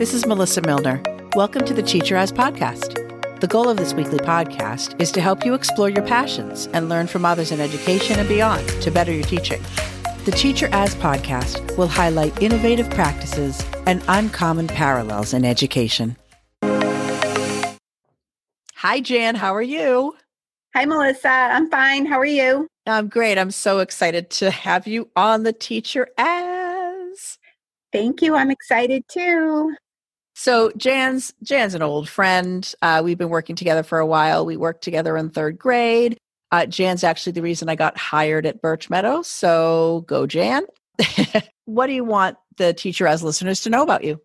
this is Melissa Milner. Welcome to the Teacher As podcast. The goal of this weekly podcast is to help you explore your passions and learn from others in education and beyond to better your teaching. The Teacher As podcast will highlight innovative practices and uncommon parallels in education. Hi, Jan. How are you? Hi, Melissa. I'm fine. How are you? I'm great. I'm so excited to have you on the Teacher As. Thank you. I'm excited too. So Jan's Jan's an old friend. Uh, we've been working together for a while. We worked together in third grade. Uh, Jan's actually the reason I got hired at Birch Meadow. So go, Jan. what do you want the teacher as listeners to know about you?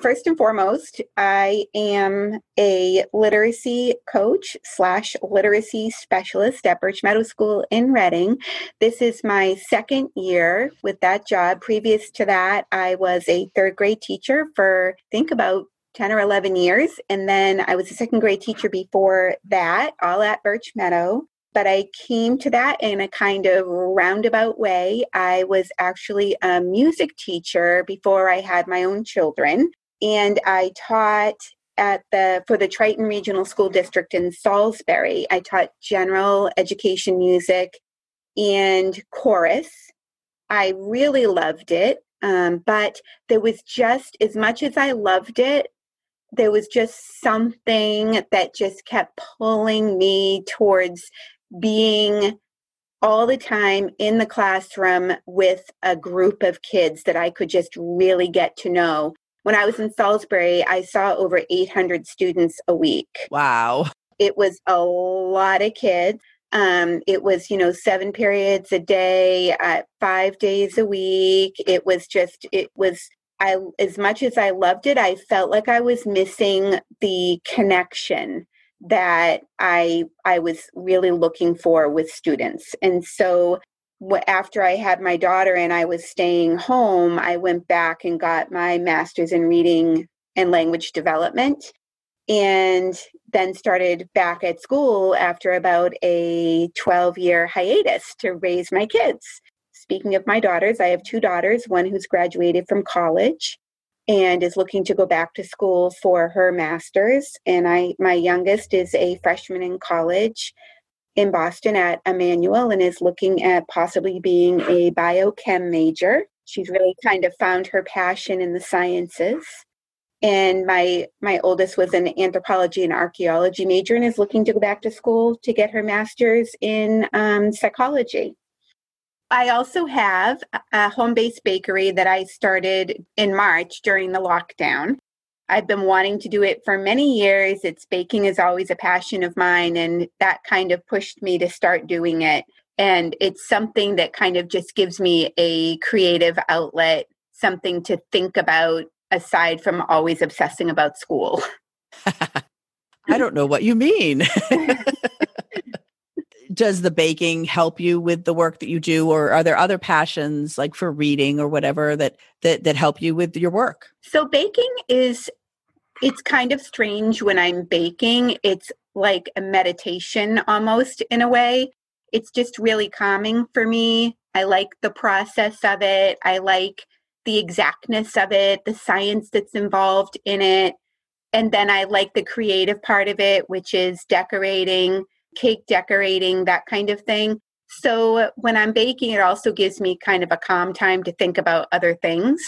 First and foremost, I am a literacy coach slash literacy specialist at Birch Meadow School in Reading. This is my second year with that job. Previous to that, I was a third grade teacher for, think, about 10 or 11 years. And then I was a second grade teacher before that, all at Birch Meadow. But I came to that in a kind of roundabout way. I was actually a music teacher before I had my own children and I taught at the for the Triton Regional School District in Salisbury. I taught general education music and chorus. I really loved it, um, but there was just as much as I loved it, there was just something that just kept pulling me towards being all the time in the classroom with a group of kids that I could just really get to know when I was in Salisbury, I saw over 800 students a week. Wow. It was a lot of kids. Um, it was, you know, seven periods a day, uh, five days a week. It was just, it was, I, as much as I loved it, I felt like I was missing the connection that I, I was really looking for with students. And so after I had my daughter and I was staying home, I went back and got my master's in reading and language development and then started back at school after about a 12 year hiatus to raise my kids. Speaking of my daughters, I have two daughters, one who's graduated from college and is looking to go back to school for her masters and I my youngest is a freshman in college in Boston at Emmanuel and is looking at possibly being a biochem major. She's really kind of found her passion in the sciences. And my my oldest was an anthropology and archaeology major and is looking to go back to school to get her master's in um, psychology. I also have a home based bakery that I started in March during the lockdown. I've been wanting to do it for many years. It's baking is always a passion of mine, and that kind of pushed me to start doing it. And it's something that kind of just gives me a creative outlet, something to think about aside from always obsessing about school. I don't know what you mean. Does the baking help you with the work that you do or are there other passions like for reading or whatever that that that help you with your work? So baking is it's kind of strange when I'm baking. It's like a meditation almost in a way. It's just really calming for me. I like the process of it. I like the exactness of it, the science that's involved in it. And then I like the creative part of it, which is decorating, cake decorating, that kind of thing. So when I'm baking, it also gives me kind of a calm time to think about other things.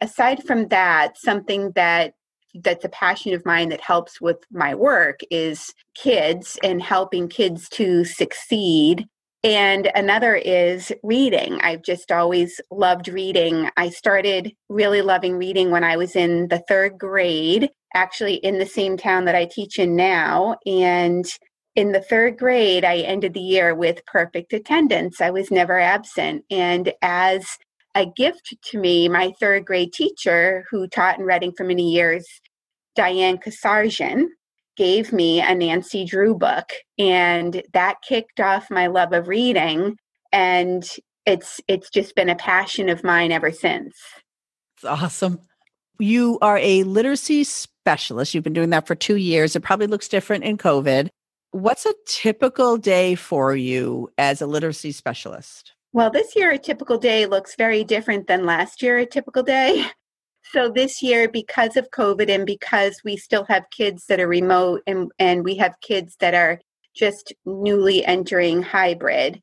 Aside from that, something that that's a passion of mine that helps with my work is kids and helping kids to succeed and another is reading. I've just always loved reading. I started really loving reading when I was in the third grade, actually in the same town that I teach in now. And in the third grade, I ended the year with perfect attendance. I was never absent. And as a gift to me, my third grade teacher, who taught in Reading for many years, Diane Kasarjian, gave me a Nancy Drew book, and that kicked off my love of reading. And it's it's just been a passion of mine ever since. It's awesome. You are a literacy specialist. You've been doing that for two years. It probably looks different in COVID. What's a typical day for you as a literacy specialist? Well, this year a typical day looks very different than last year a typical day. So this year, because of COVID and because we still have kids that are remote and, and we have kids that are just newly entering hybrid,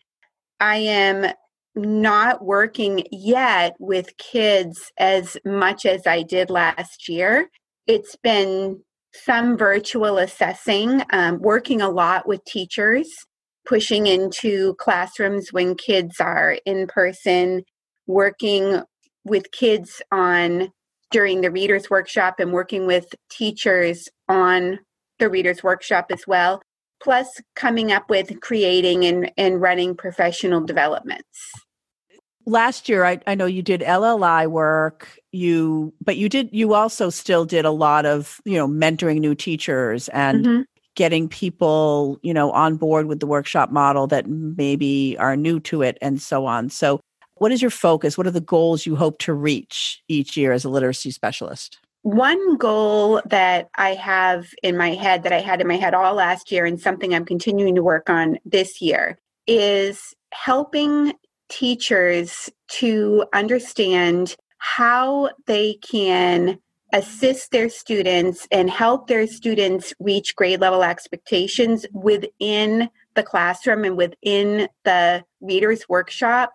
I am not working yet with kids as much as I did last year. It's been some virtual assessing, um, working a lot with teachers, pushing into classrooms when kids are in person, working with kids on during the readers workshop and working with teachers on the readers workshop as well plus coming up with creating and, and running professional developments last year I, I know you did lli work you but you did you also still did a lot of you know mentoring new teachers and mm-hmm. Getting people you know on board with the workshop model that maybe are new to it and so on. So what is your focus? What are the goals you hope to reach each year as a literacy specialist? One goal that I have in my head, that I had in my head all last year, and something I'm continuing to work on this year, is helping teachers to understand how they can assist their students and help their students reach grade level expectations within the classroom and within the readers workshop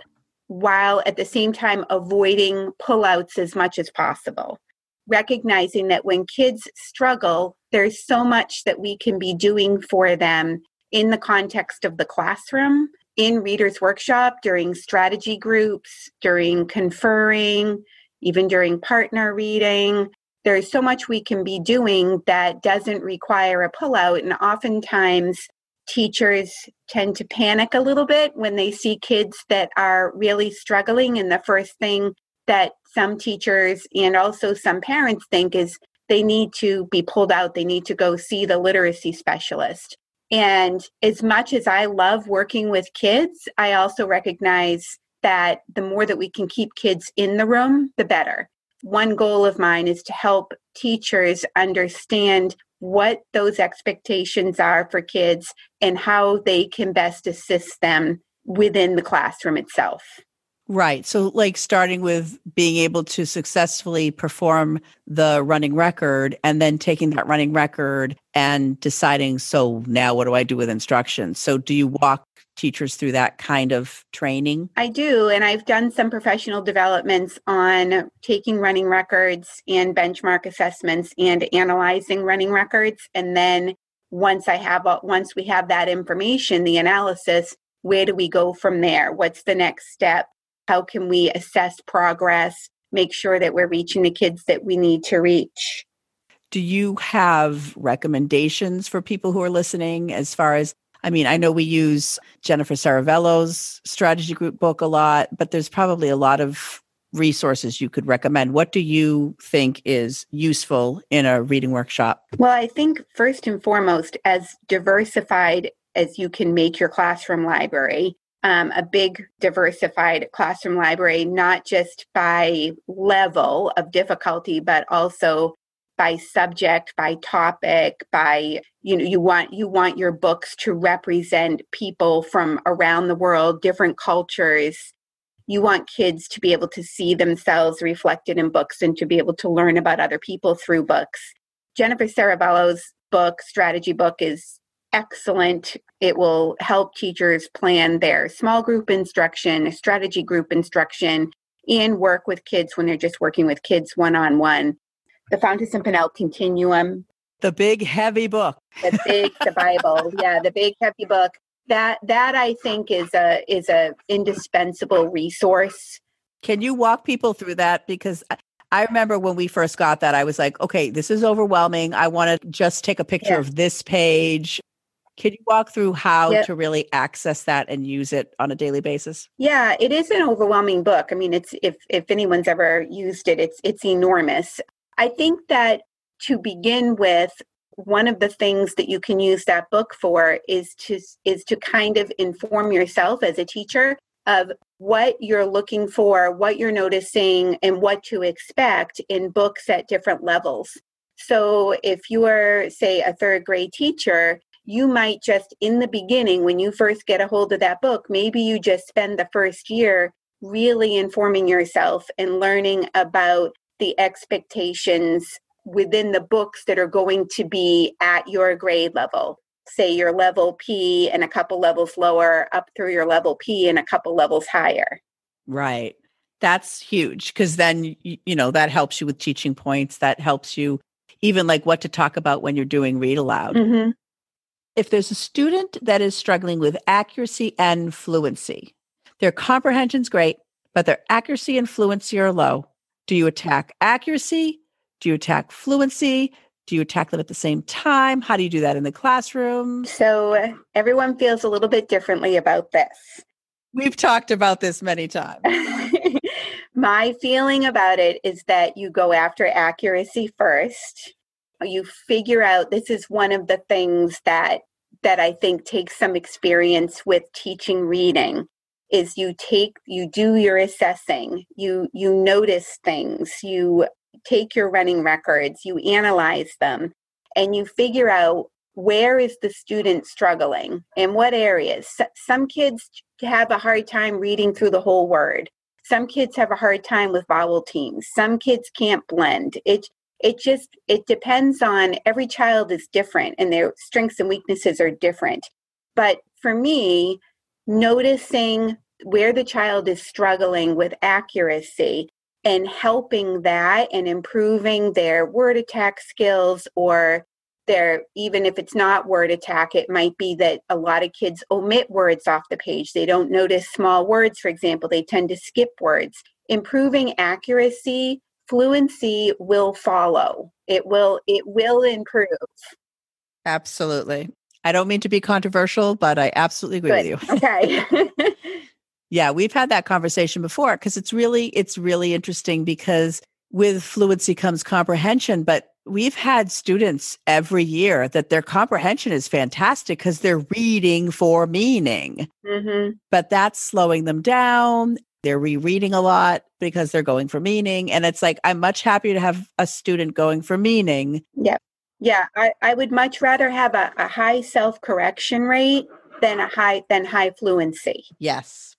while at the same time avoiding pullouts as much as possible recognizing that when kids struggle, there's so much that we can be doing for them in the context of the classroom, in Reader's Workshop, during strategy groups, during conferring, even during partner reading. There's so much we can be doing that doesn't require a pullout. And oftentimes, teachers tend to panic a little bit when they see kids that are really struggling. And the first thing that some teachers and also some parents think is they need to be pulled out, they need to go see the literacy specialist. And as much as I love working with kids, I also recognize that the more that we can keep kids in the room, the better. One goal of mine is to help teachers understand what those expectations are for kids and how they can best assist them within the classroom itself. Right. So, like starting with being able to successfully perform the running record and then taking that running record and deciding, so now what do I do with instruction? So, do you walk teachers through that kind of training? I do. And I've done some professional developments on taking running records and benchmark assessments and analyzing running records. And then once I have, once we have that information, the analysis, where do we go from there? What's the next step? How can we assess progress, make sure that we're reaching the kids that we need to reach? Do you have recommendations for people who are listening as far as I mean, I know we use Jennifer Serravallo's strategy group book a lot, but there's probably a lot of resources you could recommend. What do you think is useful in a reading workshop? Well, I think first and foremost, as diversified as you can make your classroom library, um, a big diversified classroom library, not just by level of difficulty, but also by subject by topic by you know you want you want your books to represent people from around the world different cultures you want kids to be able to see themselves reflected in books and to be able to learn about other people through books jennifer serravallo's book strategy book is excellent. It will help teachers plan their small group instruction, strategy group instruction, and work with kids when they're just working with kids one on one. The Fountas and Pinnell Continuum. The big heavy book. The big the Bible. Yeah, the big heavy book. That that I think is a is a indispensable resource. Can you walk people through that because I remember when we first got that, I was like, okay, this is overwhelming. I want to just take a picture yeah. of this page. Can you walk through how yep. to really access that and use it on a daily basis? Yeah, it is an overwhelming book. I mean, it's if if anyone's ever used it, it's it's enormous. I think that to begin with, one of the things that you can use that book for is to is to kind of inform yourself as a teacher of what you're looking for, what you're noticing, and what to expect in books at different levels. So if you are, say, a third grade teacher, you might just in the beginning when you first get a hold of that book maybe you just spend the first year really informing yourself and learning about the expectations within the books that are going to be at your grade level say your level P and a couple levels lower up through your level P and a couple levels higher. Right. That's huge because then, you, know, that helps you with teaching points. That helps you even like what to talk about when you're doing read aloud. Mm-hmm. If there's a student that is struggling with accuracy and fluency, their comprehension's great, but their accuracy and fluency are low. Do you attack accuracy? Do you attack fluency? Do you attack them at the same time? How do you do that in the classroom? So, everyone feels a little bit differently about this. We've talked about this many times. My feeling about it is that you go after accuracy first. You figure out this is one of the things that that I think takes some experience with teaching reading is you take you do your assessing. You you notice things. You take your running records, you analyze them, and you figure out where is the student struggling in what areas some kids have a hard time reading through the whole word some kids have a hard time with vowel teams some kids can't blend it it just it depends on every child is different and their strengths and weaknesses are different but for me noticing where the child is struggling with accuracy and helping that and improving their word attack skills or their even if it's not word attack it might be that a lot of kids omit words off the page. They don't notice small words for example they tend to skip words. Improving accuracy fluency will follow. It will it will improve. Absolutely. I don't mean to be controversial but i absolutely agree Good. with you. Okay Yeah, we've had that conversation before because it's really it's really interesting because with fluency comes comprehension, but we've had students every year that their comprehension is fantastic because they're reading for meaning. Mm-hmm. But that's slowing them down. They're rereading a lot because they're going for meaning. And it's like, I'm much happier to have a student going for meaning. Yeah. Yeah. I, I would much rather have a, a high self correction rate than a high than high fluency. Yes.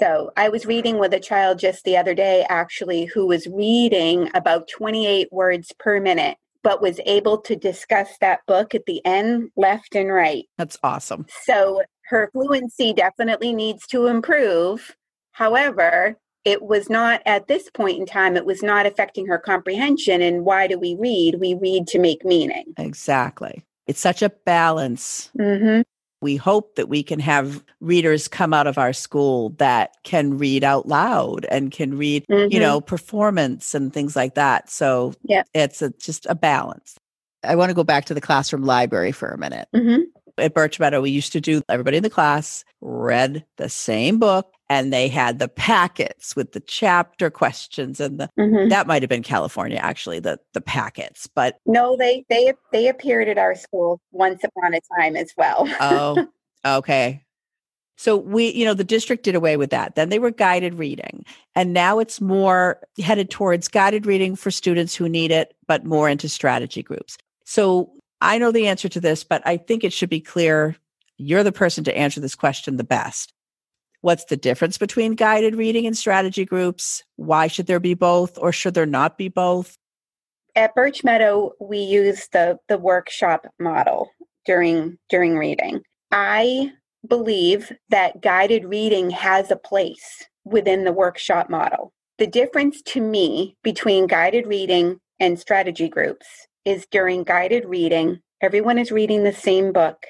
So I was reading with a child just the other day, actually, who was reading about 28 words per minute, but was able to discuss that book at the end, left and right. That's awesome. So her fluency definitely needs to improve. However, it was not at this point in time, it was not affecting her comprehension. And why do we read? We read to make meaning. Exactly. It's such a balance. Mm-hmm. We hope that we can have readers come out of our school that can read out loud and can read, mm-hmm. you know, performance and things like that. So yeah. it's a, just a balance. I want to go back to the classroom library for a minute. Mm-hmm. At Birch Meadow, we used to do everybody in the class read the same book and they had the packets with the chapter questions and the mm-hmm. that might have been California actually the the packets but no they they they appeared at our school once upon a time as well. Oh okay. So we you know the district did away with that. Then they were guided reading and now it's more headed towards guided reading for students who need it but more into strategy groups. So I know the answer to this but I think it should be clear you're the person to answer this question the best What's the difference between guided reading and strategy groups? Why should there be both or should there not be both? At Birch Meadow, we use the, the workshop model during during reading. I believe that guided reading has a place within the workshop model. The difference to me between guided reading and strategy groups is during guided reading, everyone is reading the same book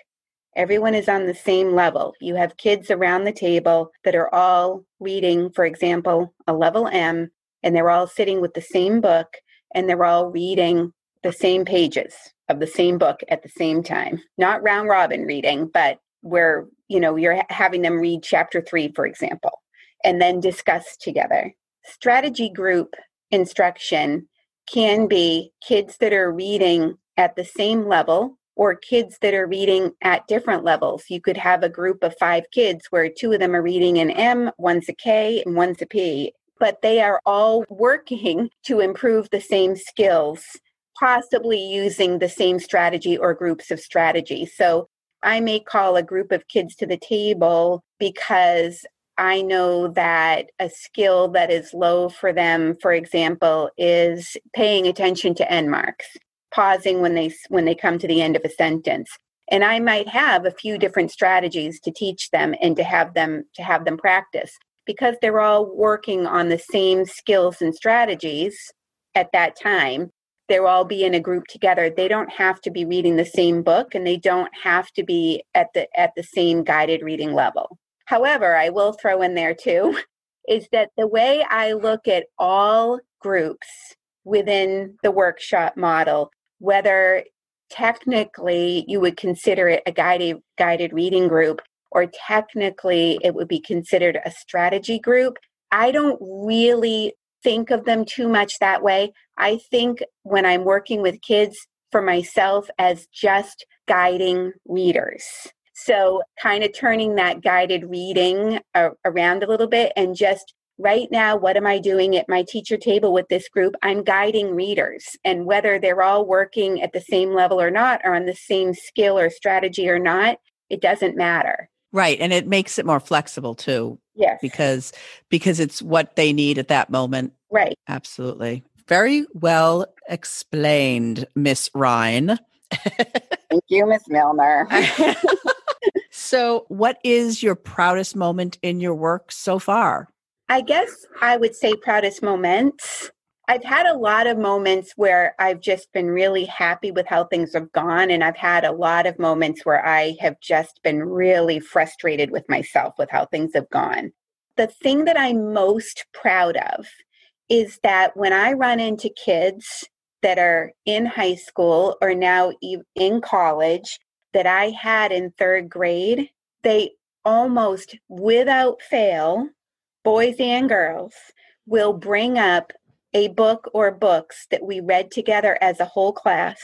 Everyone is on the same level. You have kids around the table that are all reading, for example, a level M, and they're all sitting with the same book and they're all reading the same pages of the same book at the same time. Not round robin reading, but where, you know, you're having them read chapter 3 for example, and then discuss together. Strategy group instruction can be kids that are reading at the same level or kids that are reading at different levels. You could have a group of five kids where two of them are reading an M, one's a K, and one's a P, but they are all working to improve the same skills, possibly using the same strategy or groups of strategy. So I may call a group of kids to the table because I know that a skill that is low for them, for example, is paying attention to end marks, pausing when they when they come to the end of a sentence. And I might have a few different strategies to teach them and to have them to have them practice. Because they're all working on the same skills and strategies at that time they'll all be in a group together. They don't have to be reading the same book and they don't have to be at the at the same guided reading level. However i will throw in there too is that the way i look at all groups within the workshop model whether technically you would consider it a guided guided reading group or technically it would be considered a strategy group i don't really think of them too much that way. I think when I'm working with kids for myself as just guiding readers. So, kind of turning that guided reading around a little bit and just right now, what am I doing at my teacher table with this group? I'm guiding readers. And whether they're all working at the same level or not, or on the same skill or strategy or not, it doesn't matter. Right. And it makes it more flexible too. Yes. Because because it's what they need at that moment. Right. Absolutely. Very well explained, Miss Ryan. Thank you, Miss Milner. so, what is your proudest moment in your work so far? I guess I would say proudest moments I've had a lot of moments where I've just been really happy with how things have gone. And I've had a lot of moments where I have just been really frustrated with myself with how things have gone. The thing that I'm most proud of is that when I run into kids that are in high school or now in college that I had in third grade, they almost without fail, boys and girls, will bring up a book or books that we read together as a whole class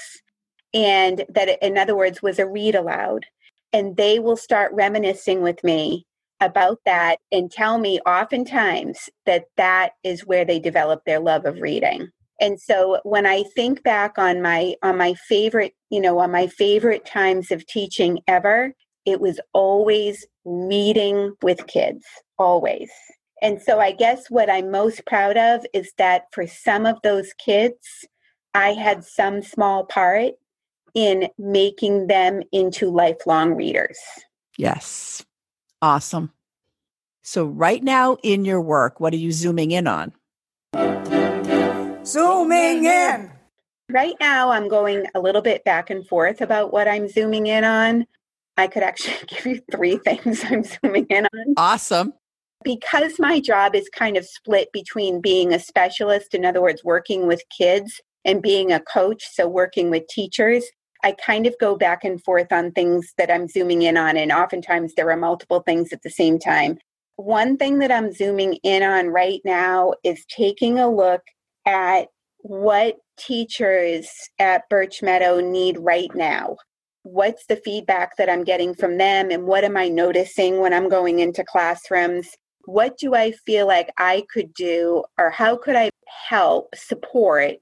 and that in other words was a read aloud. And they will start reminiscing with me about that and tell me oftentimes that that is where they develop their love of reading. And so when i think back on my on my favorite you know on my favorite times of teaching ever it was always reading with kids always and so I guess what I'm most proud of is that for some of those kids, I had some small part in making them into lifelong readers. Yes. Awesome. So, right now in your work, what are you zooming in on? Zooming in. Right now, I'm going a little bit back and forth about what I'm zooming in on. I could actually give you three things I'm zooming in on. Awesome because my job is kind of split between being a specialist, in other words, working with kids, and being a coach, so working with teachers, I kind of go back and forth on things that I'm zooming in on, and oftentimes there are multiple things at the same time. One thing that I'm zooming in on right now is taking a look at what teachers at Birch Meadow need right now. What's the feedback that I'm getting from them, and what am I noticing when I'm going into classrooms? What do I feel like I could do, or how could I help support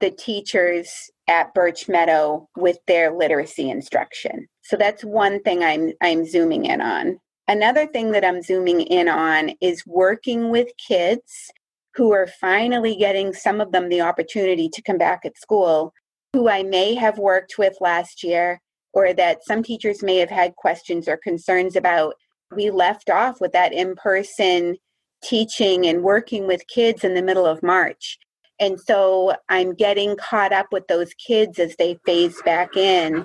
the teachers at Birch Meadow with their literacy instruction? So that's one thing I'm I'm zooming in on. Another thing that I'm zooming in on is working with kids who are finally getting some of them the opportunity to come back at school who I may have worked with last year or that some teachers may have had questions or concerns about we left off with that in person teaching and working with kids in the middle of March. And so I'm getting caught up with those kids as they phase back in,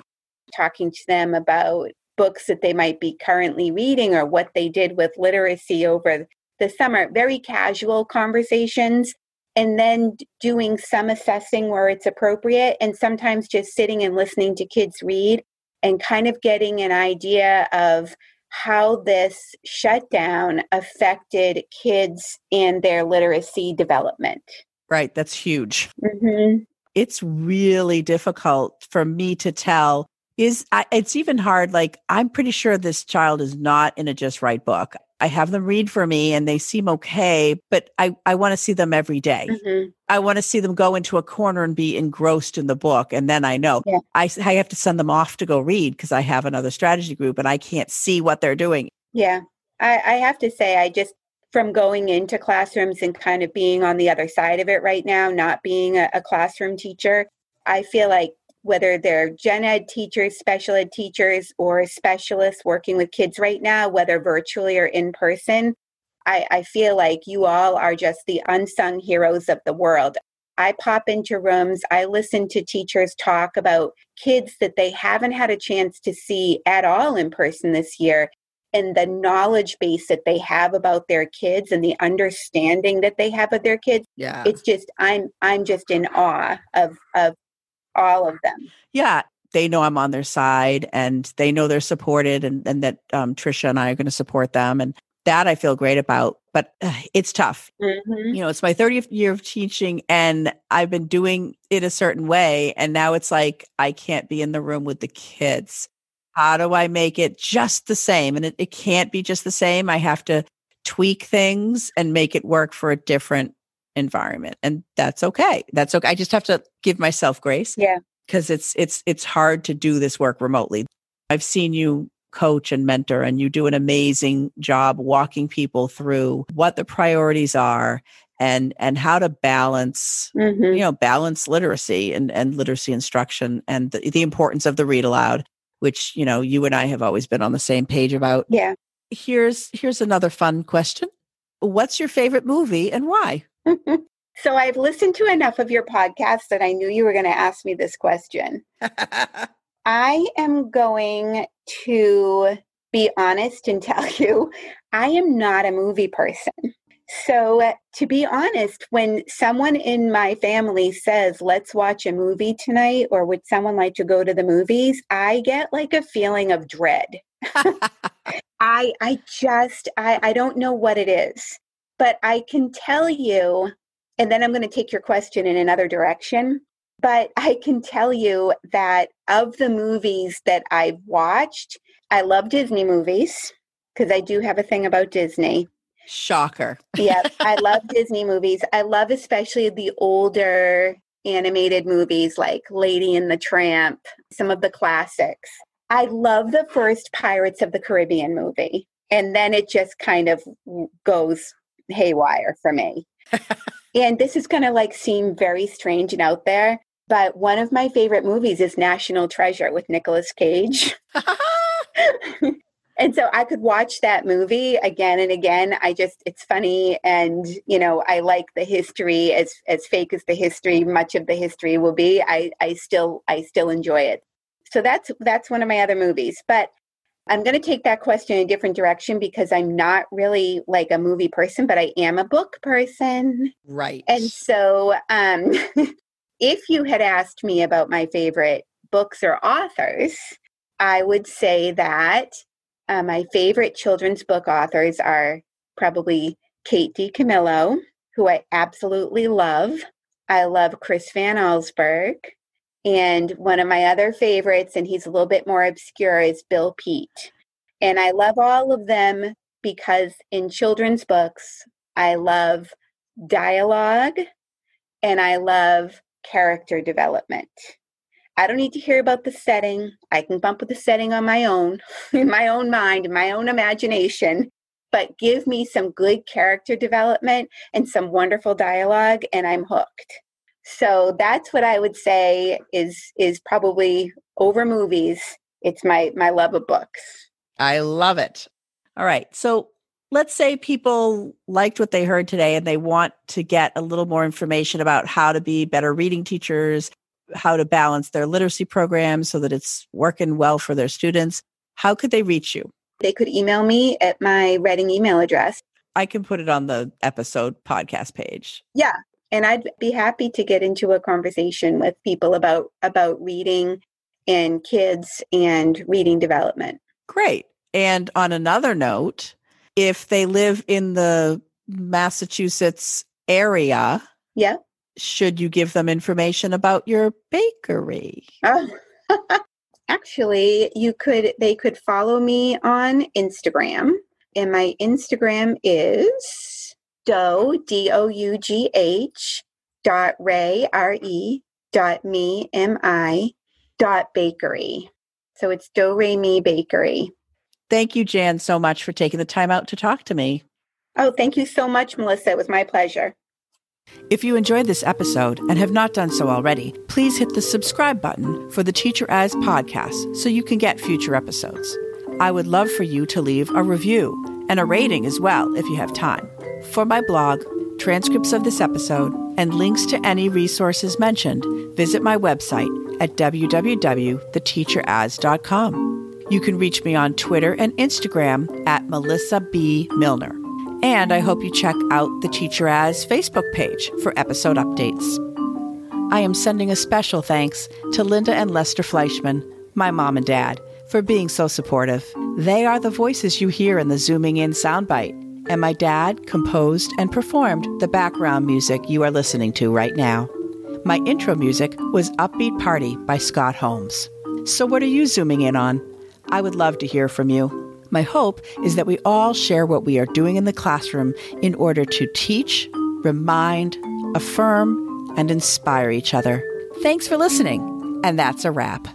talking to them about books that they might be currently reading or what they did with literacy over the summer. Very casual conversations. And then doing some assessing where it's appropriate, and sometimes just sitting and listening to kids read and kind of getting an idea of how this shutdown affected kids and their literacy development. Right, that's huge. Mm-hmm. It's really difficult for me to tell. Is I, it's even hard. Like I'm pretty sure this child is not in a just right book. I have them read for me and they seem okay, but I, I want to see them every day. Mm-hmm. I want to see them go into a corner and be engrossed in the book. And then I know yeah. I, I have to send them off to go read because I have another strategy group and I can't see what they're doing. Yeah. I, I have to say, I just from going into classrooms and kind of being on the other side of it right now, not being a, a classroom teacher, I feel like whether they're gen ed teachers, special ed teachers, or specialists working with kids right now, whether virtually or in person, I, I feel like you all are just the unsung heroes of the world. I pop into rooms, I listen to teachers talk about kids that they haven't had a chance to see at all in person this year and the knowledge base that they have about their kids and the understanding that they have of their kids yeah it's just i'm i'm just in awe of of all of them yeah they know i'm on their side and they know they're supported and, and that um, trisha and i are going to support them and that i feel great about but uh, it's tough mm-hmm. you know it's my 30th year of teaching and i've been doing it a certain way and now it's like i can't be in the room with the kids how do I make it just the same? And it, it can't be just the same. I have to tweak things and make it work for a different environment. And that's okay. That's okay. I just have to give myself grace. Yeah. Because it's it's it's hard to do this work remotely. I've seen you coach and mentor and you do an amazing job walking people through what the priorities are and and how to balance mm-hmm. you know balance literacy and and literacy instruction and the, the importance of the read aloud which you know you and I have always been on the same page about. Yeah. Here's here's another fun question. What's your favorite movie and why? so I've listened to enough of your podcast that I knew you were going to ask me this question. I am going to be honest and tell you I am not a movie person. So, uh, to be honest, when someone in my family says, let's watch a movie tonight, or would someone like to go to the movies, I get like a feeling of dread. I I just I, I don't know what it is. But I can tell you, and then I'm going to take your question in another direction. But I can tell you that of the movies that I've watched, I love Disney movies because I do have a thing about Disney. Shocker. yes, I love Disney movies. I love especially the older animated movies like Lady and the Tramp, some of the classics. I love the first Pirates of the Caribbean movie. And then it just kind of goes haywire for me. and this is going to like seem very strange and out there, but one of my favorite movies is National Treasure with Nicolas Cage. and so I could watch that movie again and again. I just it's funny and you know, I like the history as as fake as the history much of the history will be. I I still I still enjoy it. So that's that's one of my other movies. But I'm going to take that question in a different direction because I'm not really like a movie person, but I am a book person. Right. And so um if you had asked me about my favorite books or authors, I would say that uh, my favorite children's book authors are probably Kate DiCamillo, who I absolutely love. I love Chris Van Allsburg. And one of my other favorites, and he's a little bit more obscure, is Bill Peet. And I love all of them because in children's books, I love dialogue and I love character development. I don't need to hear about the setting. I can bump with the setting on my own, in my own mind, in my own imagination. But give me some good character development and some wonderful dialogue, and I'm hooked. So that's what I would say is is probably over movies. It's my my love of books. I love it. All right. So let's say people liked what they heard today and they want to get a little more information about how to be better reading teachers, how to balance their literacy program so that it's working well for their students, how could they reach you? They could email me at my Reading email address. I can put it on the episode podcast page. Yeah, and I'd be happy to get into a conversation with people about about reading and kids and reading development. Great. And on another note, if they live in the Massachusetts area, yeah, should you give them information about your bakery? Oh. Actually, you could they could follow me on Instagram. And my Instagram is dough D O U G H dot ray R E dot me M I dot bakery. So it's Do Re Mi Bakery. Thank you, Jan, so much for taking the time out to talk to me. Oh, thank you so much, Melissa. It was my pleasure. If you enjoyed this episode and have not done so already, please hit the subscribe button for the Teacher As podcast so you can get future episodes. I would love for you to leave a review and a rating as well if you have time. For my blog, transcripts of this episode, and links to any resources mentioned, visit my website at www.theteacheras.com. You can reach me on Twitter and Instagram at Melissa B. Milner. And I hope you check out the Teacher As Facebook page for episode updates. I am sending a special thanks to Linda and Lester Fleischman, my mom and dad, for being so supportive. They are the voices you hear in the Zooming In soundbite and my dad composed and performed the background music you are listening to right now. My intro music was Upbeat Party by Scott Holmes. So, what are you zooming in on? I would love to hear from you. My hope is that we all share what we are doing in the classroom in order to teach, remind, affirm, and inspire each other. Thanks for listening, and that's a wrap.